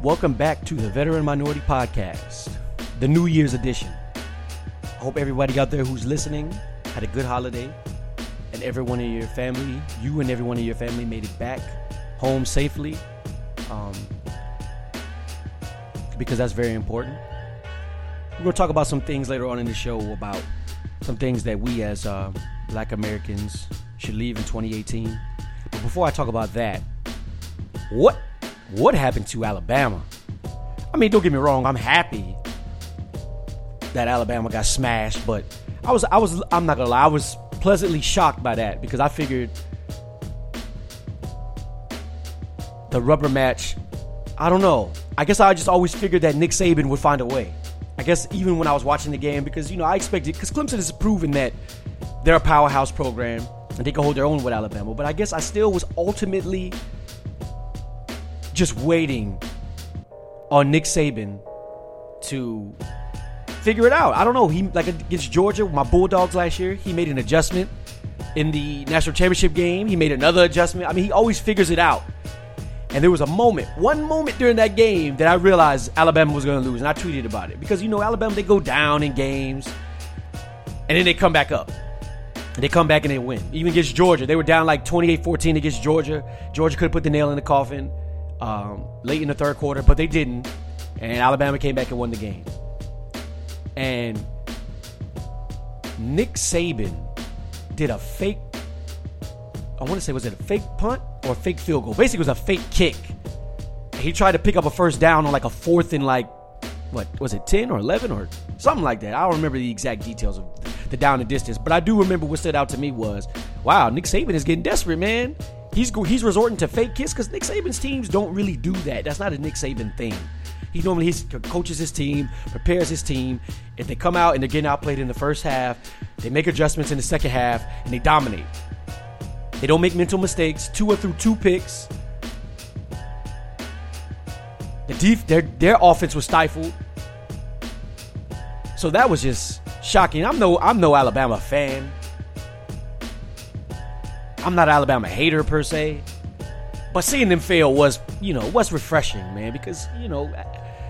Welcome back to the Veteran Minority Podcast, the New Year's edition. I hope everybody out there who's listening had a good holiday, and everyone in your family, you and everyone in your family, made it back home safely. Um, because that's very important. We're going to talk about some things later on in the show about some things that we as uh, black Americans should leave in 2018. But before I talk about that, what what happened to Alabama? I mean, don't get me wrong, I'm happy that Alabama got smashed, but I was I was I'm not gonna lie, I was pleasantly shocked by that because I figured the rubber match. I don't know. I guess I just always figured that Nick Saban would find a way. I guess even when I was watching the game, because you know I expected because Clemson has proven that they're a powerhouse program and they can hold their own with Alabama. But I guess I still was ultimately just waiting on Nick Saban to figure it out. I don't know. He like against Georgia, my Bulldogs last year, he made an adjustment in the national championship game. He made another adjustment. I mean, he always figures it out. And there was a moment, one moment during that game that I realized Alabama was going to lose, and I tweeted about it because you know Alabama they go down in games, and then they come back up. They come back and they win. Even against Georgia, they were down like 28-14 against Georgia. Georgia could have put the nail in the coffin um, late in the third quarter, but they didn't. And Alabama came back and won the game. And Nick Saban did a fake, I want to say, was it a fake punt or a fake field goal? Basically, it was a fake kick. He tried to pick up a first down on like a fourth and like, what, was it 10 or 11 or something like that? I don't remember the exact details of the down and distance, but I do remember what stood out to me was, wow, Nick Saban is getting desperate, man. He's he's resorting to fake kicks because Nick Saban's teams don't really do that. That's not a Nick Saban thing. He normally he coaches his team, prepares his team. If they come out and they're getting outplayed in the first half, they make adjustments in the second half and they dominate. They don't make mental mistakes. Two or through two picks. The def- their their offense was stifled. So that was just shocking. I'm no I'm no Alabama fan. I'm not an Alabama hater per se, but seeing them fail was, you know, was refreshing, man. Because you know,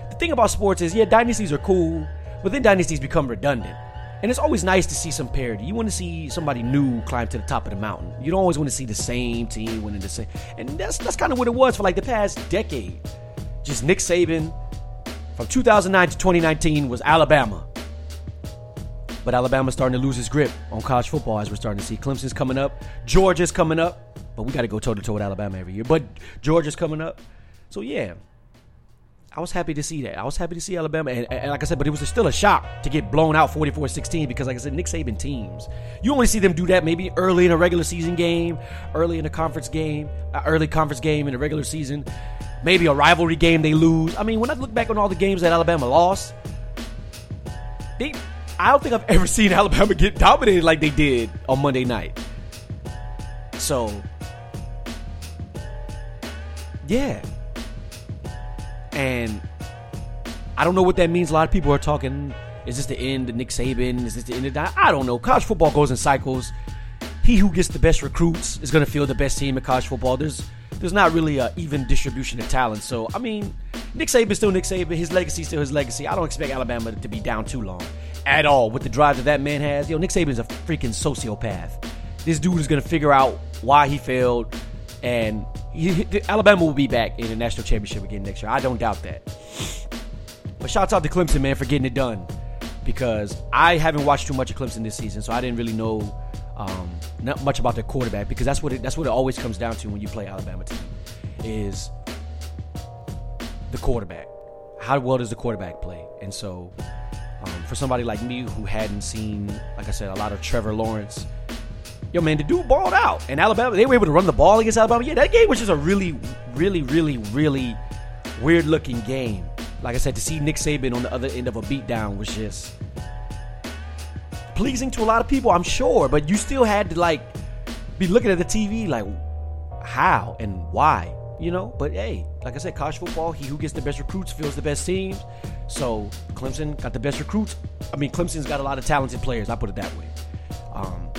the thing about sports is, yeah, dynasties are cool, but then dynasties become redundant. And it's always nice to see some parity. You want to see somebody new climb to the top of the mountain. You don't always want to see the same team winning the same. And that's that's kind of what it was for like the past decade. Just Nick Saban from 2009 to 2019 was Alabama. But Alabama's starting to lose its grip on college football as we're starting to see. Clemson's coming up, Georgia's coming up, but we got to go toe to toe with Alabama every year. But Georgia's coming up, so yeah, I was happy to see that. I was happy to see Alabama, and, and like I said, but it was still a shock to get blown out 44-16 because, like I said, Nick Saban teams, you only see them do that maybe early in a regular season game, early in a conference game, uh, early conference game in a regular season, maybe a rivalry game they lose. I mean, when I look back on all the games that Alabama lost, they I don't think I've ever seen Alabama get dominated like they did on Monday night. So, yeah. And I don't know what that means. A lot of people are talking, is this the end of Nick Saban? Is this the end of that? I don't know. College football goes in cycles. He who gets the best recruits is going to field the best team in college football. There's there's not really an even distribution of talent. So, I mean, Nick Saban's still Nick Saban. His legacy still his legacy. I don't expect Alabama to be down too long at all with the drive that that man has. Yo, Nick Saban's a freaking sociopath. This dude is going to figure out why he failed, and he, Alabama will be back in the national championship again next year. I don't doubt that. But shouts out to Clemson, man, for getting it done. Because I haven't watched too much of Clemson this season, so I didn't really know um, not much about their quarterback. Because that's what it, that's what it always comes down to when you play Alabama team is the quarterback. How well does the quarterback play? And so um, for somebody like me who hadn't seen, like I said, a lot of Trevor Lawrence, yo man, the dude balled out. And Alabama, they were able to run the ball against Alabama. Yeah, that game was just a really, really, really, really weird looking game. Like I said, to see Nick Saban on the other end of a beatdown was just pleasing to a lot of people, I'm sure. But you still had to like be looking at the TV like, how and why, you know? But hey, like I said, college football, he who gets the best recruits feels the best teams. So Clemson got the best recruits. I mean, Clemson's got a lot of talented players. I put it that way. Um,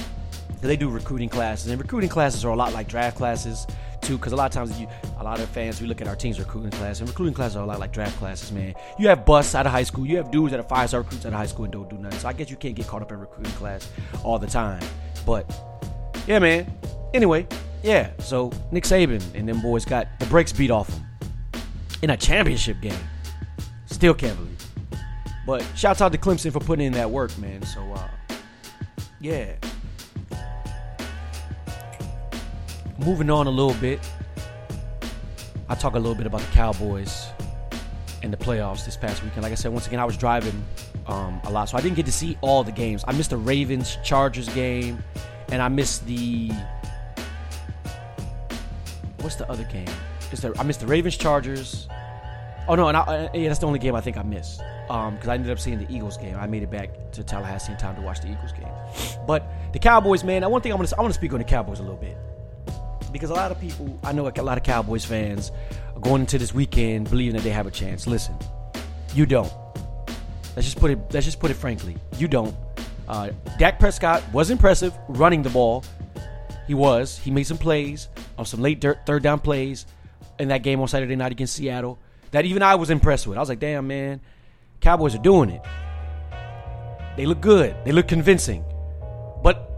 they do recruiting classes, and recruiting classes are a lot like draft classes. Too, because a lot of times you, a lot of fans, we look at our team's recruiting class, and recruiting classes are a lot like draft classes, man. You have busts out of high school, you have dudes that are five star recruits out of high school and don't do nothing. So I guess you can't get caught up in recruiting class all the time. But yeah, man. Anyway, yeah. So Nick Saban and them boys got the brakes beat off them in a championship game. Still can't believe. But shouts out to Clemson for putting in that work, man. So uh, yeah. Moving on a little bit, I talk a little bit about the Cowboys and the playoffs this past weekend. Like I said, once again, I was driving um, a lot, so I didn't get to see all the games. I missed the Ravens Chargers game, and I missed the what's the other game? Is there? I missed the Ravens Chargers. Oh no, and I, uh, yeah, that's the only game I think I missed because um, I ended up seeing the Eagles game. I made it back to Tallahassee in time to watch the Eagles game. But the Cowboys, man, one thing I want to I want to speak on the Cowboys a little bit because a lot of people, I know a lot of Cowboys fans are going into this weekend believing that they have a chance. Listen, you don't. Let's just put it. Let's just put it frankly. You don't. Uh, Dak Prescott was impressive running the ball. He was. He made some plays on some late dirt, third down plays in that game on Saturday night against Seattle. That even I was impressed with. I was like, damn man, Cowboys are doing it. They look good. They look convincing. But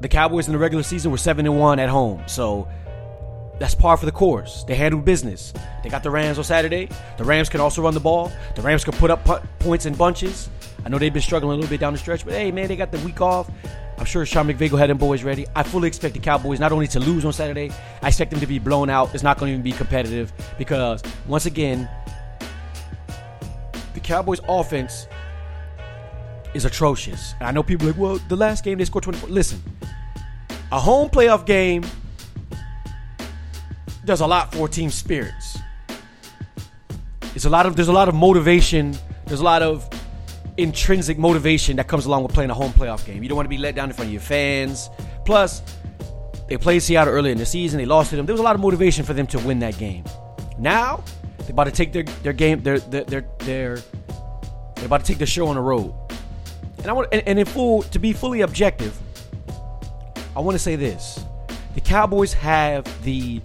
the Cowboys in the regular season were seven and one at home. So that's par for the course. They handle business. They got the Rams on Saturday. The Rams can also run the ball. The Rams can put up points in bunches. I know they've been struggling a little bit down the stretch, but hey, man, they got the week off. I'm sure Sean McVay had them boys ready. I fully expect the Cowboys not only to lose on Saturday, I expect them to be blown out. It's not going to even be competitive because, once again, the Cowboys' offense is atrocious. And I know people are like, well, the last game they scored 24. Listen, a home playoff game does a lot for team spirits. It's a lot of there's a lot of motivation. There's a lot of intrinsic motivation that comes along with playing a home playoff game. You don't want to be let down in front of your fans. Plus, they played Seattle earlier in the season. They lost to them. There was a lot of motivation for them to win that game. Now they're about to take their, their game. They're they're they're they're, they're about to take the show on the road. And I want and, and in full to be fully objective, I want to say this: the Cowboys have the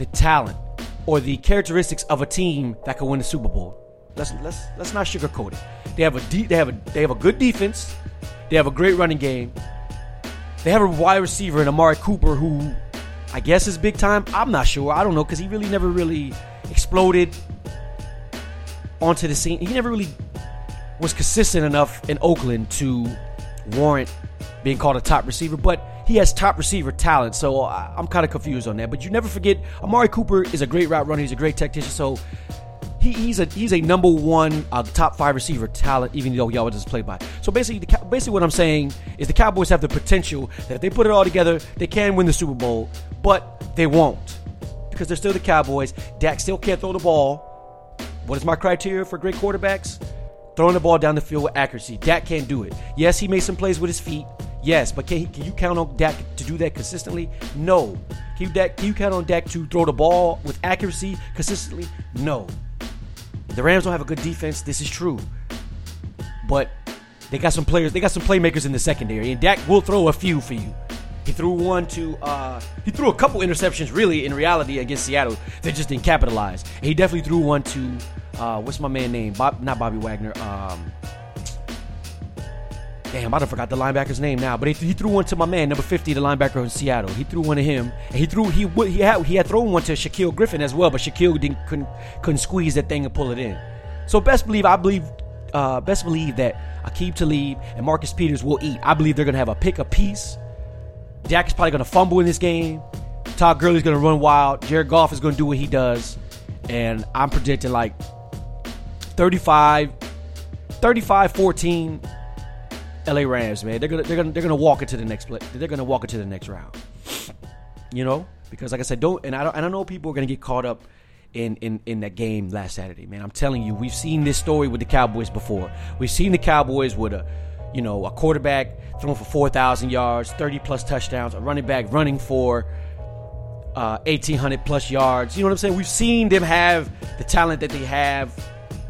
the talent or the characteristics of a team that can win the Super Bowl. Let's let's let's not sugarcoat it. They have a de- they have a they have a good defense. They have a great running game. They have a wide receiver in Amari Cooper who I guess is big time. I'm not sure. I don't know because he really never really exploded onto the scene. He never really was consistent enough in Oakland to warrant being called a top receiver. But he has top receiver talent. So I'm kind of confused on that. But you never forget, Amari Cooper is a great route runner. He's a great tactician. So he, he's a he's a number one uh, top five receiver talent, even though always does play by. So basically, the, basically what I'm saying is the Cowboys have the potential that if they put it all together, they can win the Super Bowl, but they won't because they're still the Cowboys. Dak still can't throw the ball. What is my criteria for great quarterbacks? Throwing the ball down the field with accuracy. Dak can't do it. Yes, he made some plays with his feet. Yes, but can, can you count on Dak to do that consistently? No. Can you, Dak, can you count on Dak to throw the ball with accuracy consistently? No. The Rams don't have a good defense. This is true. But they got some players. They got some playmakers in the secondary, and Dak will throw a few for you. He threw one to. Uh, he threw a couple interceptions, really, in reality, against Seattle. They just didn't capitalize. And he definitely threw one to. Uh, what's my man name? Bob, not Bobby Wagner. Um, Damn, I done forgot the linebacker's name now, but he, he, threw one to my man, number 50, the linebacker in Seattle. He threw one to him, and he threw he he had he had thrown one to Shaquill Griffin as well, but Shaquill didn't couldn't couldn't squeeze that thing and pull it in. So best believe I believe uh, best believe that Aqib Talib and Marcus Peters will eat. I believe they're gonna have a pick a piece. Dak is probably gonna fumble in this game. Todd Gurley's gonna run wild. Jared Goff is gonna do what he does, and I'm predicting like 35, 35, 14 LA Rams, man. They're gonna they're gonna they're gonna walk into the next play. They're gonna walk into the next round. You know, because like I said, don't and I don't I don't know people are gonna get caught up in in in that game last Saturday, man. I'm telling you, we've seen this story with the Cowboys before. We've seen the Cowboys with a you know a quarterback throwing for four thousand yards, thirty plus touchdowns, a running back running for uh, 1800 plus yards. You know what I'm saying? We've seen them have the talent that they have.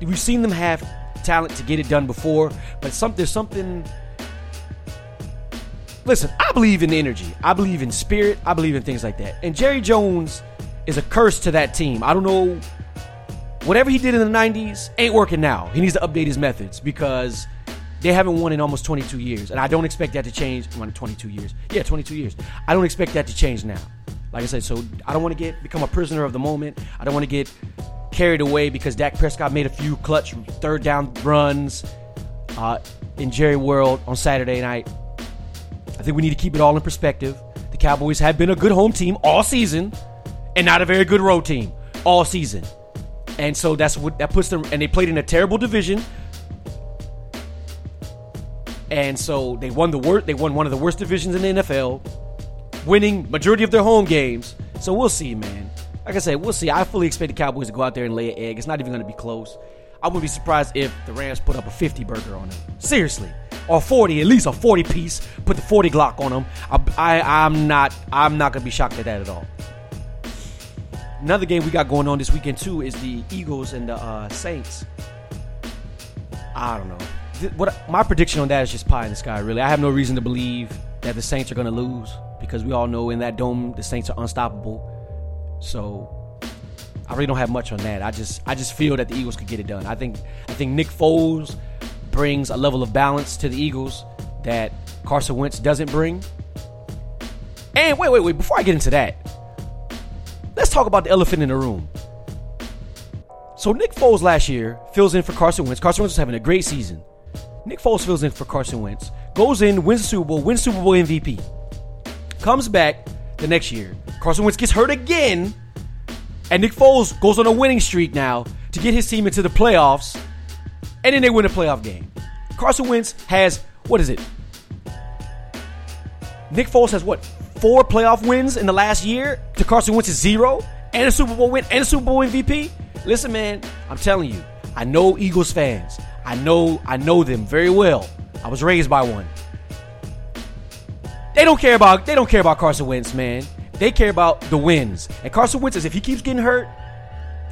We've seen them have talent to get it done before, but some, there's something listen, I believe in energy. I believe in spirit. I believe in things like that. And Jerry Jones is a curse to that team. I don't know. Whatever he did in the 90s ain't working now. He needs to update his methods because they haven't won in almost 22 years. And I don't expect that to change. Well, 22 years. Yeah, 22 years. I don't expect that to change now. Like I said, so I don't want to get become a prisoner of the moment. I don't want to get carried away because Dak Prescott made a few clutch third down runs uh, in Jerry World on Saturday night. I think we need to keep it all in perspective. The Cowboys have been a good home team all season and not a very good road team all season. And so that's what that puts them and they played in a terrible division. And so they won the worst they won one of the worst divisions in the NFL, winning majority of their home games. So we'll see, man. Like I said, we'll see. I fully expect the Cowboys to go out there and lay an egg. It's not even going to be close. I wouldn't be surprised if the Rams put up a 50 burger on them. Seriously. Or 40, at least a 40 piece. Put the 40 Glock on them. I, I, I'm not I'm not going to be shocked at that at all. Another game we got going on this weekend too is the Eagles and the uh, Saints. I don't know. What my prediction on that is just pie in the sky. Really, I have no reason to believe that the Saints are going to lose because we all know in that dome the Saints are unstoppable. So I really don't have much on that. I just I just feel that the Eagles could get it done. I think I think Nick Foles brings a level of balance to the Eagles that Carson Wentz doesn't bring. And wait, wait, wait, before I get into that, let's talk about the elephant in the room. So Nick Foles last year fills in for Carson Wentz. Carson Wentz was having a great season. Nick Foles fills in for Carson Wentz, goes in, wins the Super Bowl, wins Super Bowl MVP. Comes back the next year. Carson Wentz gets hurt again and Nick Foles goes on a winning streak now to get his team into the playoffs. And then they win a playoff game. Carson Wentz has, what is it? Nick Foles has what? Four playoff wins in the last year to Carson Wentz's zero and a Super Bowl win and a Super Bowl MVP. Listen, man, I'm telling you, I know Eagles fans. I know I know them very well. I was raised by one. They don't care about they don't care about Carson Wentz, man. They care about the wins. And Carson Wentz, is if he keeps getting hurt,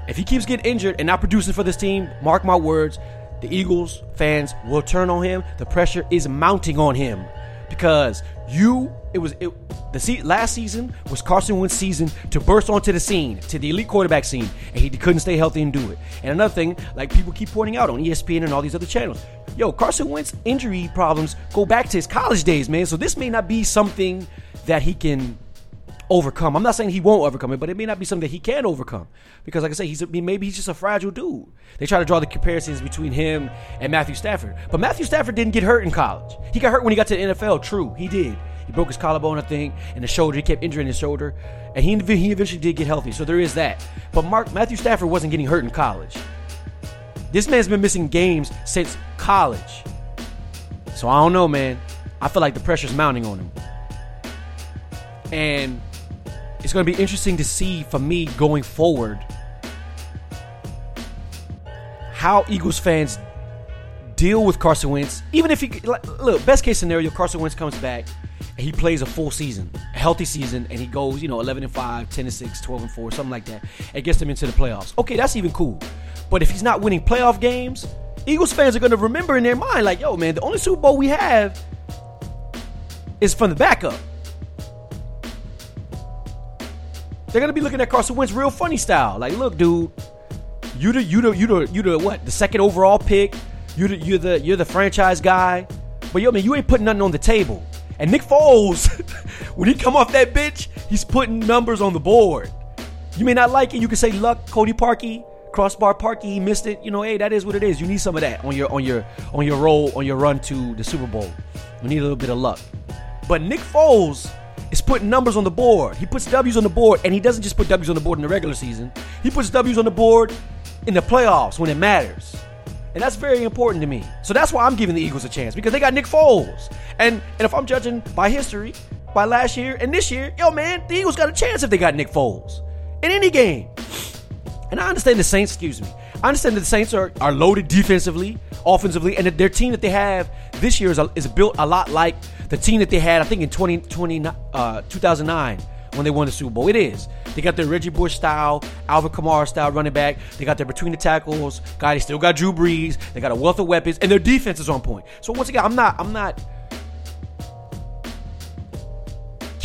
if he keeps getting injured and not producing for this team, mark my words, the Eagles fans will turn on him. The pressure is mounting on him because you it was it, the se- last season was Carson Wentz's season to burst onto the scene, to the elite quarterback scene, and he couldn't stay healthy and do it. And another thing, like people keep pointing out on ESPN and all these other channels, yo, Carson Wentz injury problems go back to his college days, man. So this may not be something that he can overcome. I'm not saying he won't overcome it, but it may not be something that he can overcome because, like I said, he's a, maybe he's just a fragile dude. They try to draw the comparisons between him and Matthew Stafford, but Matthew Stafford didn't get hurt in college. He got hurt when he got to the NFL. True, he did. He broke his collarbone, I think, and the shoulder. He kept injuring his shoulder, and he he eventually did get healthy. So there is that. But Mark Matthew Stafford wasn't getting hurt in college. This man's been missing games since college. So I don't know, man. I feel like the pressure's mounting on him. And it's going to be interesting to see for me going forward how Eagles fans deal with Carson Wentz. Even if he look, best case scenario, Carson Wentz comes back and he plays a full season, a healthy season, and he goes, you know, 11 and 5, 10 and 6, 12 and 4, something like that, and gets them into the playoffs. Okay, that's even cool. But if he's not winning playoff games, Eagles fans are going to remember in their mind, like, yo, man, the only Super Bowl we have is from the backup. They're gonna be looking at Carson Wentz real funny style. Like, look, dude, you the you the you the you the what? The second overall pick. You the you're the you're the franchise guy. But yo, man, you ain't putting nothing on the table. And Nick Foles, when he come off that bitch, he's putting numbers on the board. You may not like it. You can say luck, Cody Parkey, crossbar Parkey, he missed it. You know, hey, that is what it is. You need some of that on your on your on your roll on your run to the Super Bowl. You need a little bit of luck. But Nick Foles is putting numbers on the board. He puts W's on the board, and he doesn't just put W's on the board in the regular season. He puts W's on the board in the playoffs when it matters. And that's very important to me. So that's why I'm giving the Eagles a chance because they got Nick Foles. And and if I'm judging by history, by last year and this year, yo man, the Eagles got a chance if they got Nick Foles in any game. And I understand the Saints, excuse me. I understand that the Saints are, are loaded defensively, offensively, and that their team that they have this year is, is built a lot like the team that they had, I think, in 20, uh, 2009 when they won the Super Bowl. It is. They got their Reggie Bush style, Alvin Kamara style running back. They got their between the tackles guy. They still got Drew Brees. They got a wealth of weapons, and their defense is on point. So once again, I'm not, I'm not,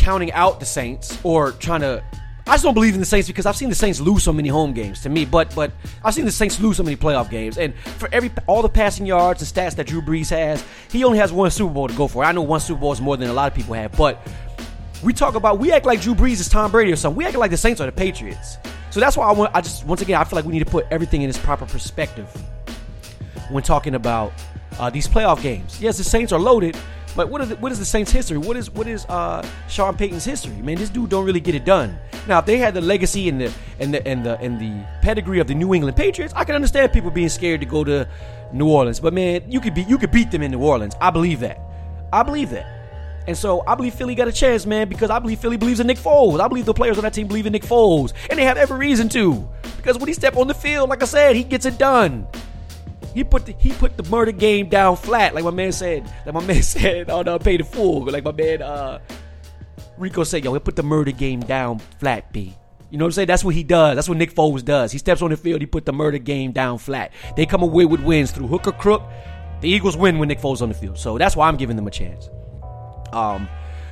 counting out the Saints or trying to. I just don't believe in the Saints because I've seen the Saints lose so many home games to me. But but I've seen the Saints lose so many playoff games, and for every all the passing yards and stats that Drew Brees has, he only has one Super Bowl to go for. I know one Super Bowl is more than a lot of people have, but we talk about we act like Drew Brees is Tom Brady or something. We act like the Saints are the Patriots. So that's why I want. I just once again I feel like we need to put everything in its proper perspective when talking about uh, these playoff games. Yes, the Saints are loaded, but what, the, what is the Saints' history? What is what is uh, Sean Payton's history? Man, this dude don't really get it done. Now, if they had the legacy and the and the and the and the pedigree of the New England Patriots, I can understand people being scared to go to New Orleans. But man, you could be you could beat them in New Orleans. I believe that. I believe that. And so I believe Philly got a chance, man, because I believe Philly believes in Nick Foles. I believe the players on that team believe in Nick Foles. And they have every reason to. Because when he step on the field, like I said, he gets it done. He put the he put the murder game down flat, like my man said. Like my man said on uh, Paid in Full. Like my man uh, Rico said, yo, he put the murder game down flat, B. You know what I'm saying? That's what he does. That's what Nick Foles does. He steps on the field, he put the murder game down flat. They come away with wins through hook or crook. The Eagles win when Nick Foles on the field. So that's why I'm giving them a chance. Um,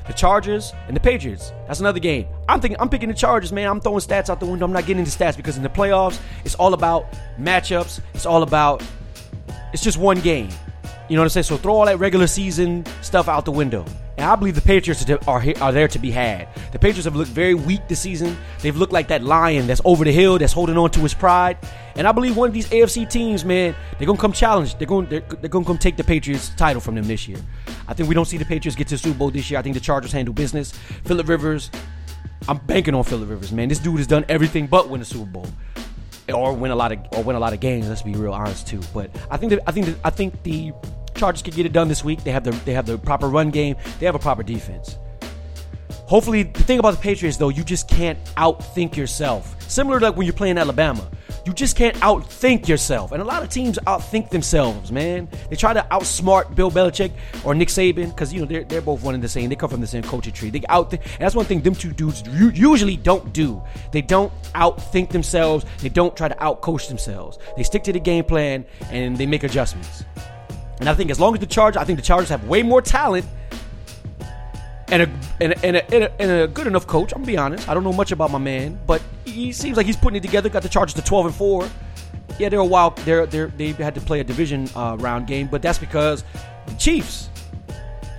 the Chargers and the Patriots. That's another game. I'm thinking I'm picking the Chargers, man. I'm throwing stats out the window. I'm not getting into stats because in the playoffs, it's all about matchups. It's all about it's just one game. You know what I'm saying? So throw all that regular season stuff out the window. And I believe the Patriots are, are there to be had. The Patriots have looked very weak this season. They've looked like that lion that's over the hill, that's holding on to his pride. And I believe one of these AFC teams, man, they're gonna come challenge. They're going they're, they're gonna come take the Patriots title from them this year. I think we don't see the Patriots get to Super Bowl this year. I think the Chargers handle business. Philip Rivers, I'm banking on Philip Rivers, man. This dude has done everything but win a Super Bowl or win a lot of or win a lot of games. Let's be real honest too. But I think that I think that, I think the Chargers could get it done this week. They have the they have the proper run game. They have a proper defense. Hopefully, the thing about the Patriots though, you just can't outthink yourself. Similar to like when you're playing Alabama. You just can't outthink yourself. And a lot of teams outthink themselves, man. They try to outsmart Bill Belichick or Nick Saban because, you know, they're, they're both one and the same. They come from the same coaching tree. They out. And that's one thing them two dudes usually don't do. They don't outthink themselves. They don't try to outcoach themselves. They stick to the game plan and they make adjustments. And I think as long as the Chargers, I think the Chargers have way more talent and a, and a, and a, and a, good enough coach. I'm gonna be honest. I don't know much about my man, but he seems like he's putting it together. Got the Chargers to 12 and four. Yeah, they're a while. They're they they had to play a division uh, round game, but that's because the Chiefs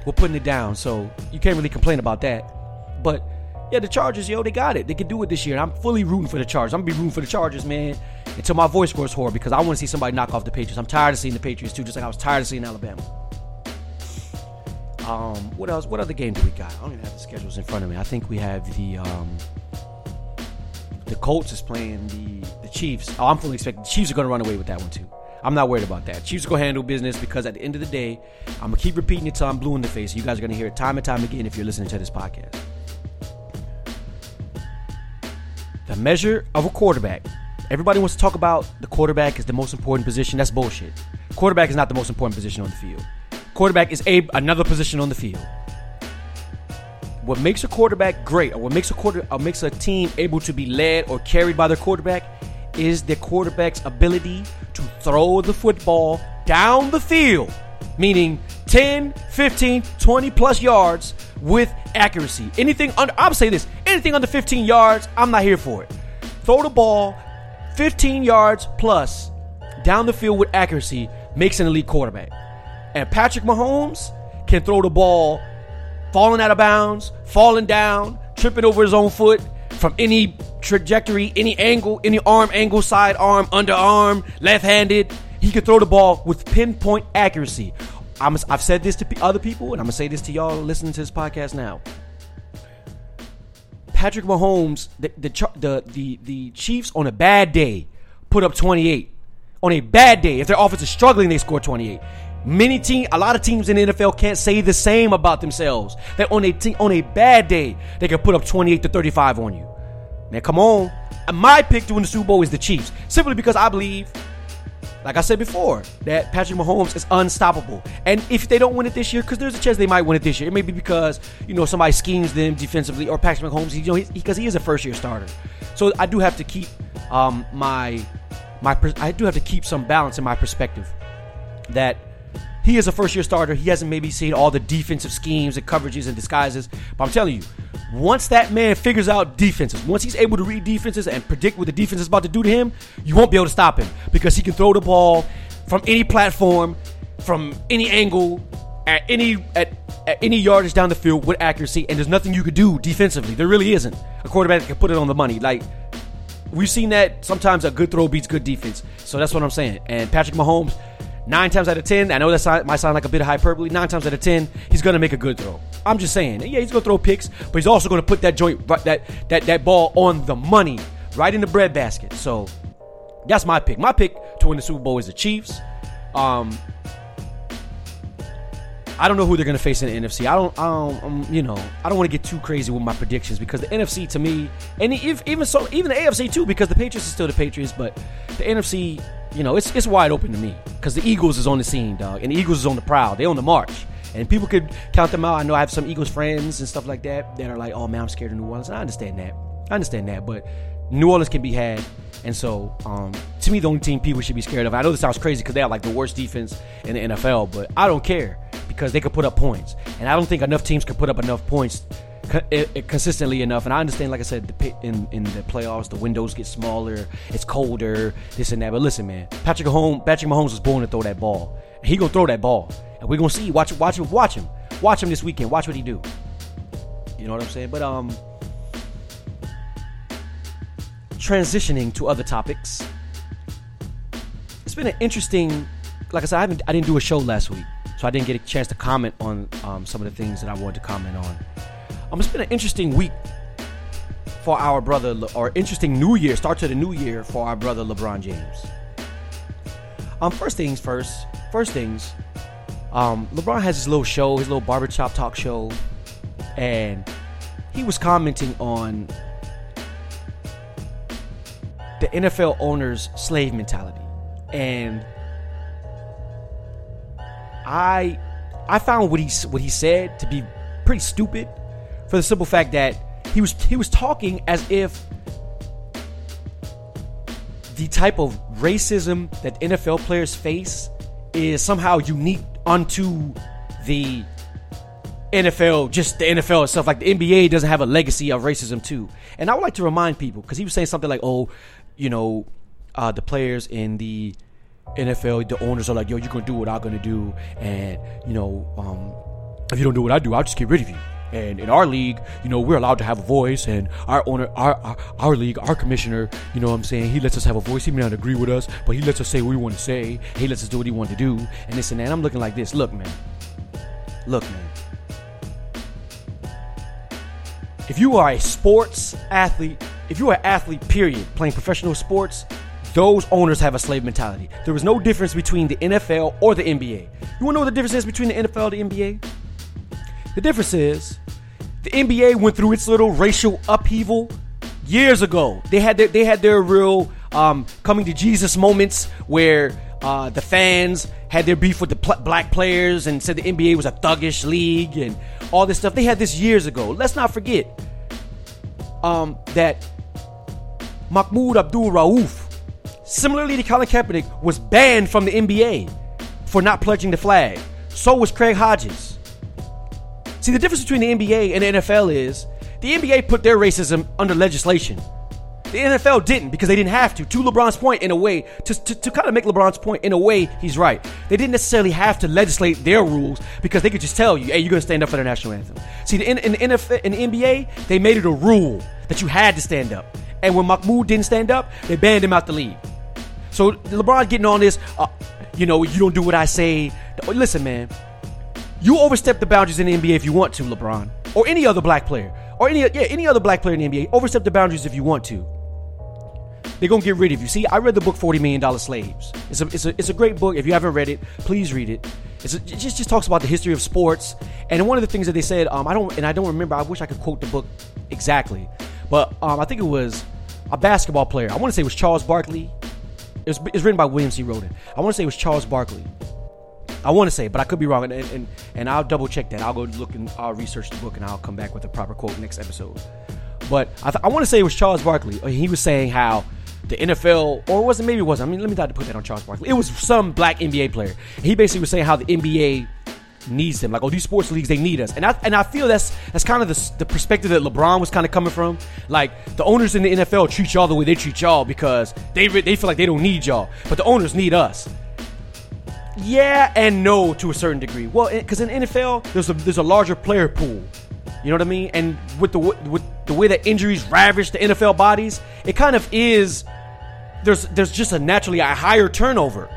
were putting it down. So you can't really complain about that. But yeah, the Chargers, yo, they got it. They can do it this year. And I'm fully rooting for the Chargers. I'm gonna be rooting for the Chargers, man, until my voice grows hoarse because I want to see somebody knock off the Patriots. I'm tired of seeing the Patriots too, just like I was tired of seeing Alabama. Um, what else? What other game do we got? I don't even have the schedules in front of me. I think we have the um, the Colts is playing the the Chiefs. Oh, I'm fully expecting the Chiefs are going to run away with that one too. I'm not worried about that. Chiefs are going to handle business because at the end of the day, I'm gonna keep repeating it till I'm blue in the face. You guys are going to hear it time and time again if you're listening to this podcast. The measure of a quarterback. Everybody wants to talk about the quarterback is the most important position. That's bullshit. Quarterback is not the most important position on the field. Quarterback is a another position on the field. What makes a quarterback great, or what makes a quarter, or makes a team able to be led or carried by their quarterback, is the quarterback's ability to throw the football down the field, meaning 10, 15, 20 plus yards with accuracy. Anything under, I'll say this, anything under 15 yards, I'm not here for it. Throw the ball 15 yards plus down the field with accuracy makes an elite quarterback. And Patrick Mahomes can throw the ball falling out of bounds, falling down, tripping over his own foot from any trajectory, any angle, any arm angle, side arm, underarm, left handed. He can throw the ball with pinpoint accuracy. i have said this to other people, and I'm going to say this to y'all listening to this podcast now. Patrick Mahomes, the, the, the, the, the Chiefs on a bad day put up 28. On a bad day, if their offense is struggling, they score 28. Many team, a lot of teams in the NFL can't say the same about themselves. That on a te- on a bad day, they can put up 28 to 35 on you. Man, come on. My pick to win the Super Bowl is the Chiefs, simply because I believe, like I said before, that Patrick Mahomes is unstoppable. And if they don't win it this year, because there's a chance they might win it this year, it may be because you know somebody schemes them defensively, or Patrick Mahomes, you know, because he, he is a first year starter. So I do have to keep um, my my I do have to keep some balance in my perspective that he is a first year starter. He hasn't maybe seen all the defensive schemes and coverages and disguises. But I'm telling you, once that man figures out defenses, once he's able to read defenses and predict what the defense is about to do to him, you won't be able to stop him because he can throw the ball from any platform, from any angle, at any at, at any yardage down the field with accuracy, and there's nothing you could do defensively. There really isn't. A quarterback that can put it on the money. Like we've seen that sometimes a good throw beats good defense. So that's what I'm saying. And Patrick Mahomes, nine times out of ten, I know that might sound like a bit of hyperbole. Nine times out of ten, he's gonna make a good throw. I'm just saying. Yeah, he's gonna throw picks, but he's also gonna put that joint that that that ball on the money, right in the breadbasket. So that's my pick. My pick to win the Super Bowl is the Chiefs. Um, I don't know who they're going to face in the NFC. I don't, I don't, um, you know, I don't want to get too crazy with my predictions because the NFC to me, and if, even so, even the AFC too, because the Patriots are still the Patriots, but the NFC, you know, it's it's wide open to me because the Eagles is on the scene, dog, and the Eagles is on the prowl. They on the march, and people could count them out. I know I have some Eagles friends and stuff like that that are like, oh man, I'm scared of New Orleans. And I understand that. I understand that, but New Orleans can be had. And so, um, to me, the only team people should be scared of. I know this sounds crazy because they have like the worst defense in the NFL, but I don't care because they could put up points, and I don't think enough teams can put up enough points consistently enough. And I understand, like I said, in in the playoffs, the windows get smaller, it's colder, this and that. But listen, man, Patrick Mahomes, Patrick Mahomes was born to throw that ball. He gonna throw that ball, and we're gonna see. Watch, watch him, watch him, watch him this weekend. Watch what he do. You know what I'm saying? But um, transitioning to other topics. It's been an interesting. Like I said, I, haven't, I didn't do a show last week. So I didn't get a chance to comment on um, some of the things that I wanted to comment on. Um, it's been an interesting week for our brother, or interesting New Year, start to the New Year for our brother LeBron James. Um, first things first. First things. Um, LeBron has his little show, his little barbershop talk show, and he was commenting on the NFL owners' slave mentality, and I I found what he what he said to be pretty stupid for the simple fact that he was he was talking as if the type of racism that NFL players face is somehow unique unto the NFL, just the NFL itself. Like the NBA doesn't have a legacy of racism too. And I would like to remind people because he was saying something like, "Oh, you know, uh, the players in the NFL, the owners are like, yo, you're gonna do what I'm gonna do, and you know, um, if you don't do what I do, I'll just get rid of you. And in our league, you know, we're allowed to have a voice, and our owner, our, our, our league, our commissioner, you know what I'm saying? He lets us have a voice. He may not agree with us, but he lets us say what we want to say. He lets us do what he wants to do, and this and that. And I'm looking like this. Look, man. Look, man. If you are a sports athlete, if you are an athlete, period, playing professional sports, those owners have a slave mentality. There is no difference between the NFL or the NBA. You wanna know what the difference is between the NFL and the NBA? The difference is the NBA went through its little racial upheaval years ago. They had their, they had their real um, coming to Jesus moments where uh, the fans had their beef with the pl- black players and said the NBA was a thuggish league and all this stuff. They had this years ago. Let's not forget um, that Mahmoud Abdul Rauf Similarly to Colin Kaepernick was banned from the NBA for not pledging the flag. So was Craig Hodges. See, the difference between the NBA and the NFL is the NBA put their racism under legislation. The NFL didn't because they didn't have to. To LeBron's point, in a way, to, to, to kind of make LeBron's point, in a way, he's right. They didn't necessarily have to legislate their rules because they could just tell you, hey, you're going to stand up for the national anthem. See, in, in, in, the NBA, they made it a rule that you had to stand up. And when Mahmoud didn't stand up, they banned him out the league. So LeBron getting on this, uh, you know, you don't do what I say. Listen, man, you overstep the boundaries in the NBA if you want to, LeBron, or any other black player, or any yeah any other black player in the NBA. Overstep the boundaries if you want to. They're gonna get rid of you. See, I read the book Forty Million Dollar Slaves. It's a it's a it's a great book. If you haven't read it, please read it. A, it just just talks about the history of sports. And one of the things that they said, um, I don't and I don't remember. I wish I could quote the book exactly, but um, I think it was a basketball player. I want to say it was Charles Barkley it was, it's written by William C. Rhoden. I want to say it was Charles Barkley. I want to say, but I could be wrong, and, and, and I'll double check that. I'll go look and I'll research the book, and I'll come back with a proper quote next episode. But I, th- I want to say it was Charles Barkley. Uh, he was saying how the the NFL, or was it maybe it wasn't? I mean, let me not put that on Charles Barkley. It was some black NBA player. He basically was saying how the NBA needs them. Like, oh, these sports leagues, they need us. And I and I feel that's that's kind of the, the perspective that LeBron was kind of coming from. Like, the owners in the NFL treat y'all the way they treat y'all because they they feel like they don't need y'all, but the owners need us. Yeah and no to a certain degree. Well, eh, because in NFL, there's a there's a larger player pool. You know what I mean? And with the with the way that injuries ravage the NFL bodies, it kind of is. There's there's just a naturally a higher turnover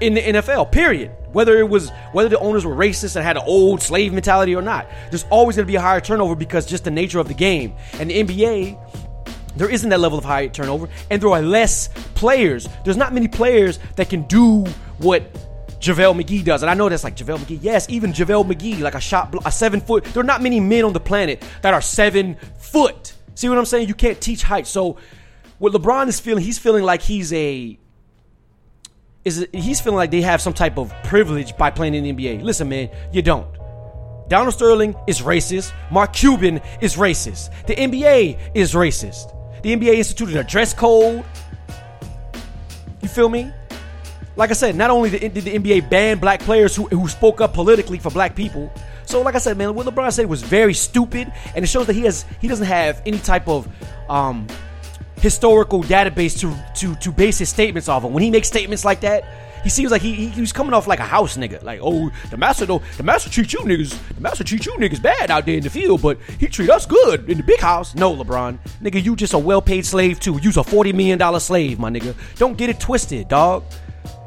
in the NFL. Period. Whether it was whether the owners were racist and had an old slave mentality or not, there's always going to be a higher turnover because just the nature of the game. And the NBA, there isn't that level of high turnover, and there are less players. There's not many players that can do what JaVale McGee does. And I know that's like JaVale McGee. Yes, even JaVale McGee, like a shot, a seven foot. There are not many men on the planet that are seven foot. See what I'm saying? You can't teach height. So what LeBron is feeling, he's feeling like he's a is he's feeling like they have some type of privilege by playing in the NBA. Listen, man, you don't. Donald Sterling is racist. Mark Cuban is racist. The NBA is racist. The NBA instituted a dress code. You feel me? Like I said, not only did the NBA ban black players who, who spoke up politically for black people. So, like I said, man, what LeBron said was very stupid, and it shows that he has he doesn't have any type of um, historical database to to to base his statements off of. When he makes statements like that, he seems like he, he he's coming off like a house nigga. Like, oh, the master though, the master treat you niggas, the master treat you niggas bad out there in the field, but he treat us good in the big house. No, LeBron, nigga, you just a well paid slave too. You's a forty million dollar slave, my nigga. Don't get it twisted, dog.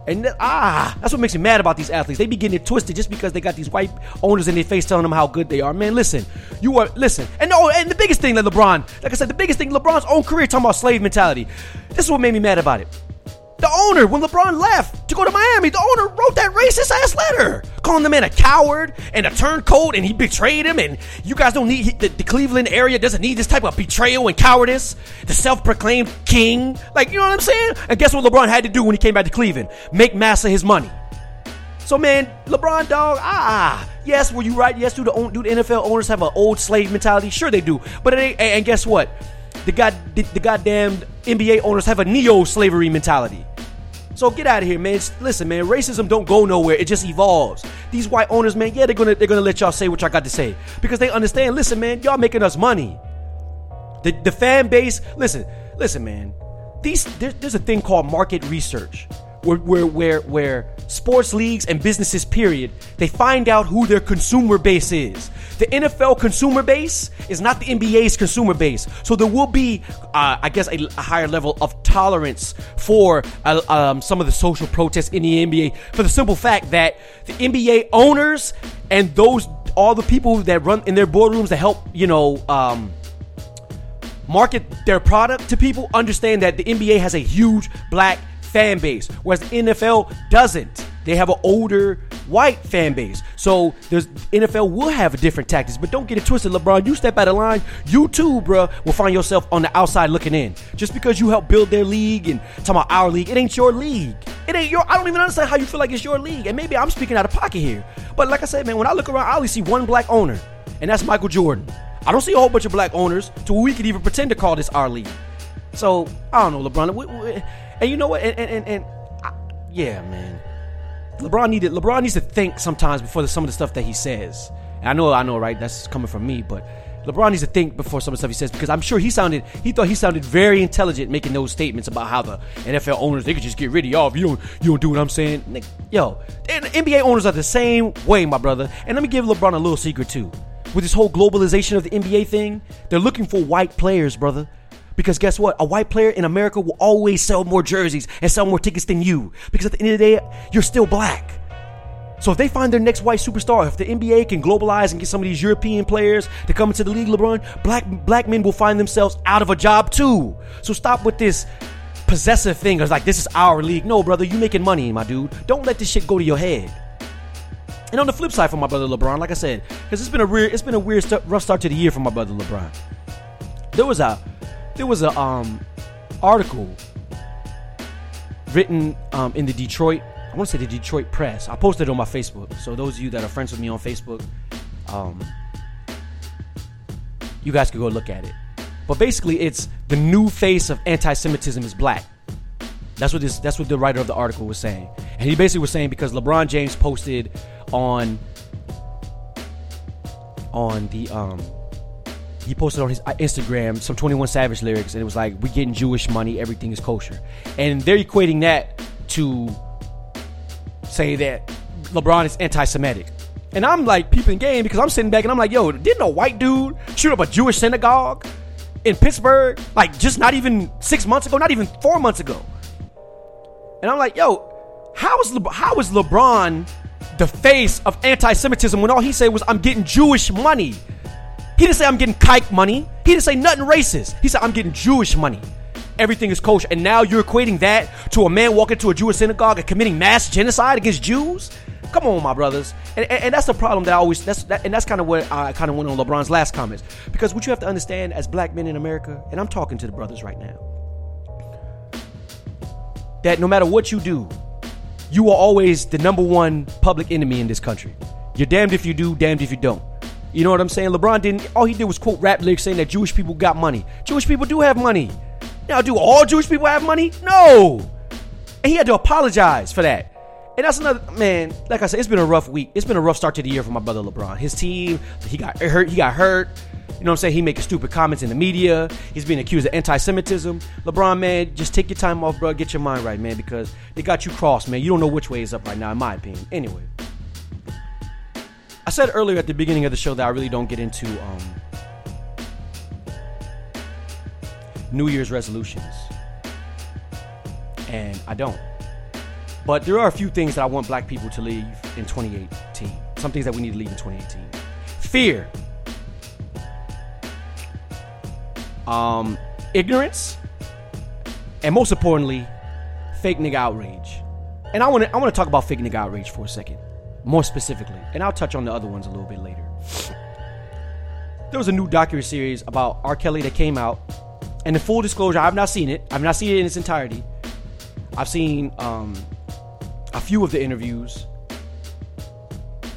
And ah, that's what makes me mad about these athletes. They be getting it twisted just because they got these white owners in their face telling them how good they are. Man, listen, you are listen. Oh, and the biggest thing that LeBron, like I said, the biggest thing LeBron's own career talking about slave mentality. This is what made me mad about it. The owner, when LeBron left to go to Miami, the owner wrote that racist ass letter, calling the man a coward and a turncoat, and he betrayed him. And you guys don't need the, the Cleveland area doesn't need this type of betrayal and cowardice. The self-proclaimed king, like you know what I'm saying? And guess what LeBron had to do when he came back to Cleveland? Make Massa his money. So man, LeBron dog, ah, yes, were you right? Yes, do the do the NFL owners have an old slave mentality? Sure they do. But it ain't, and guess what? the god the, the goddamn NBA owners have a neo-slavery mentality. So get out of here, man. Listen, man, racism don't go nowhere. It just evolves. These white owners, man, yeah, they're gonna they're gonna let y'all say what y'all got to say because they understand. Listen, man, y'all making us money. The the fan base, listen, listen, man. These there, there's a thing called market research where, where where where sports leagues and businesses period they find out who their consumer base is. The nfl consumer base is not the nba's consumer base. So there will be uh, i guess a, a, higher level of tolerance for uh, um, some of the social protests in the nba for the simple fact that the nba owners and those all the people that run in their boardrooms to help you know um, market their product to people understand that the nba has a huge black fan base, whereas NFL doesn't. They have an older white fan base. So there's NFL will have a different tactics, but don't get it twisted, LeBron. You step out of line, you too, bro, will find yourself on the outside looking in. Just because you help build their league and talking about our league, it ain't your league. It ain't your. I don't even understand how you feel like it's your league. And maybe I'm speaking out of pocket here, but like I said, man, when I look around, I only see one black owner, and that's Michael Jordan. I don't see a whole bunch of black owners to where we could even pretend to call this our league. So I don't know, LeBron. We, we, and you know what? And and, and, and I, yeah, man. LeBron needed LeBron needs to think sometimes before the, some of the stuff that he says. And I know, I know, right? That's coming from me, but LeBron needs to think before some of the stuff he says because I'm sure he sounded he thought he sounded very intelligent making those statements about how the NFL owners they could just get rid of y'all if you don't you don't do what I'm saying. Yo, NBA owners are the same way, my brother. And let me give LeBron a little secret too. With this whole globalization of the NBA thing, they're looking for white players, brother. Because guess what? A white player in America will always sell more jerseys and sell more tickets than you. Because at the end of the day, you're still black. So if they find their next white superstar, if the NBA can globalize and get some of these European players to come into the league, LeBron, black black men will find themselves out of a job too. So stop with this possessive thing. It's like this is our league. No, brother, you making money, my dude. Don't let this shit go to your head. And on the flip side for my brother LeBron, like I said, because it's been a weird, it's been a weird, st- rough start to the year for my brother LeBron. There was a there was a um article written um, in the Detroit. I want to say the Detroit Press. I posted it on my Facebook. So those of you that are friends with me on Facebook, um, you guys could go look at it. But basically, it's the new face of anti-Semitism is black. That's what this. That's what the writer of the article was saying, and he basically was saying because LeBron James posted on on the um he posted on his uh, Instagram some 21 Savage lyrics, and it was like, "We getting Jewish money, everything is kosher," and they're equating that to say that LeBron is anti-Semitic. And I'm like peeping game because I'm sitting back and I'm like, yo, didn't a white dude shoot up a Jewish synagogue in Pittsburgh like just not even six months ago, not even four months ago? And I'm like, yo, how is Le- how is LeBron the face of anti-Semitism when all he said was I'm getting Jewish money? He didn't say I'm getting kike money. He didn't say nothing racist. He said I'm getting Jewish money. Everything is kosher. And now you're equating that to a man walking to a Jewish synagogue and committing mass genocide against Jews? Come on, my brothers. And, and, and that's the problem that I always that's that, and that's kind of what I kind of went on LeBron's last comments. Because what you have to understand as black men in America, and I'm talking to the brothers right now, that no matter what you do, you are always the number one public enemy in this country. You're damned if you do, damned if you don't. You know what I'm saying? LeBron didn't. All he did was quote rap lyrics saying that Jewish people got money. Jewish people do have money. Now, do all Jewish people have money? No. And he had to apologize for that. And that's another man. Like I said, it's been a rough week. It's been a rough start to the year for my brother LeBron. His team, he got hurt. He got hurt. You know what I'm saying? He making stupid comments in the media. He's being accused of anti-Semitism. LeBron, man, just take your time off, bro. Get your mind right, man, because they got you crossed, man. You don't know which way is up right now, in my opinion. Anyway, I said earlier at the beginning of the show that I really don't get into um, New Year's resolutions, and I don't. But there are a few things that I want black people to leave in 2018. Some things that we need to leave in 2018. Fear. Um, ignorance. And most importantly, fake nigga outrage. And I want to I want to talk about fake nigga outrage for a second, more specifically, and I'll touch on the other ones a little bit later. There was a new docu series about R. Kelly that came out, and in full disclosure, I've not seen it. I've not seen it in its entirety. I've seen um, a few of the interviews,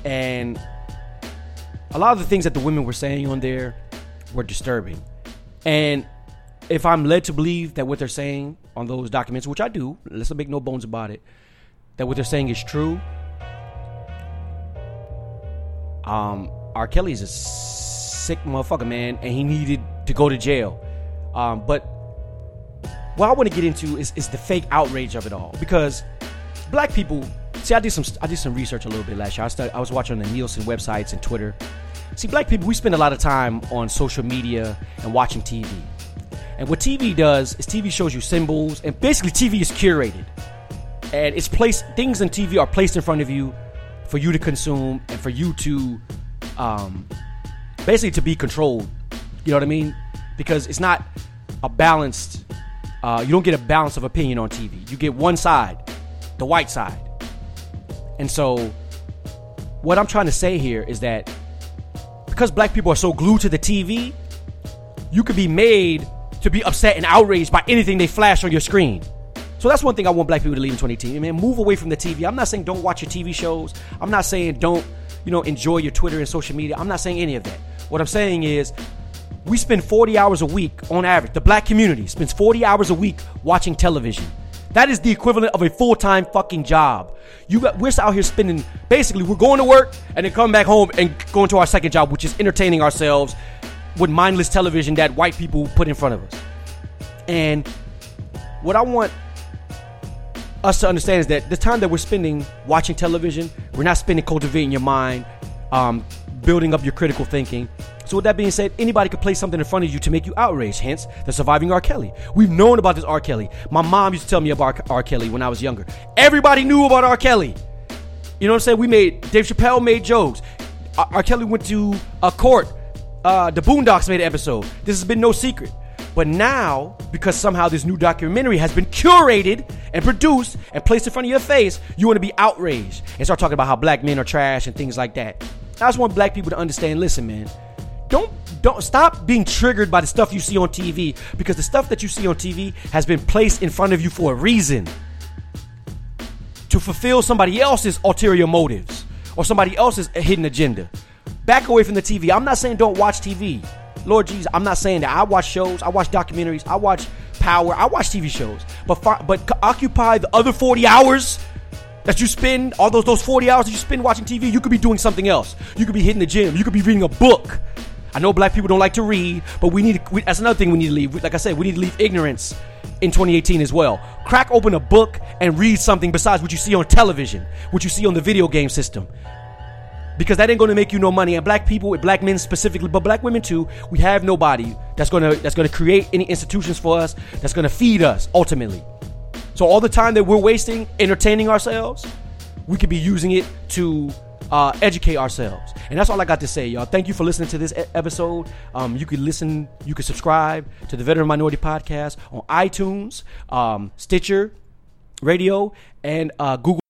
and a lot of the things that the women were saying on there were disturbing. And if I'm led to believe that what they're saying on those documents, which I do, let's make no bones about it, that what they're saying is true. Um, R. Kelly's a sick motherfucker, man, and he needed to go to jail. Um, but what I want to get into is, is the fake outrage of it all because black people. See, I did some I did some research a little bit last year. I started, I was watching the Nielsen websites and Twitter. See, black people we spend a lot of time on social media and watching TV. And what TV does is TV shows you symbols, and basically TV is curated, and it's placed. Things on TV are placed in front of you for you to consume and for you to, um, basically to be controlled. You know what I mean? Because it's not a balanced. Uh, you don't get a balance of opinion on TV. You get one side, the white side. And so, what I'm trying to say here is that because black people are so glued to the TV, you could be made to be upset and outraged by anything they flash on your screen. So that's one thing I want black people to leave in 2018. Man, move away from the TV. I'm not saying don't watch your TV shows. I'm not saying don't, you know, enjoy your Twitter and social media. I'm not saying any of that. What I'm saying is we spend 40 hours a week on average. The black community spends 40 hours a week watching television. That is the equivalent of a full time fucking job. You got, we're out here spending basically we're going to work and then coming back home and going to our second job, which is entertaining ourselves with mindless television that white people put in front of us. And what I want us to understand is that the time that we're spending watching television, we're not spending cultivating your mind, um, building up your critical thinking. So with that being said, anybody could play something in front of you to make you outraged. Hence, the surviving R. Kelly. We've known about this R. Kelly. My mom used to tell me about R. Kelly when I was younger. Everybody knew about R. Kelly. You know what I'm saying? We made Dave Chappelle made jokes. R. R. Kelly went to a court. Uh, the Boondocks made an episode. This has been no secret. But now, because somehow this new documentary has been curated and produced and placed in front of your face, you want to be outraged and start talking about how black men are trash and things like that. I just want black people to understand. Listen, man, don't don't stop being triggered by the stuff you see on TV because the stuff that you see on TV has been placed in front of you for a reason to fulfill somebody else's ulterior motives or somebody else's hidden agenda. Back away from the TV. I'm not saying don't watch TV. Lord Jesus, I'm not saying that. I watch shows, I watch documentaries, I watch Power, I watch TV shows. but fi- but c- occupy the other 40 hours that you spend all those those 40 hours that you spend watching TV, you could be doing something else. You could be hitting the gym. You could be reading a book. I know black people don't like to read, but we need we, that's another thing we need to leave. Like I said, we need to leave ignorance in 2018 as well. Crack open a book and read something besides what you see on television, what you see on the video game system. Because that ain't gonna make you no money. And black people, with black men specifically, but black women too, we have nobody that's gonna that's gonna create any institutions for us that's gonna feed us ultimately. So all the time that we're wasting entertaining ourselves, we could be using it to uh, educate ourselves. And that's all I got to say, y'all. Thank you for listening to this episode. Um, you can listen, you can subscribe to the Veteran Minority Podcast on iTunes, um, Stitcher, Radio, and uh, Google.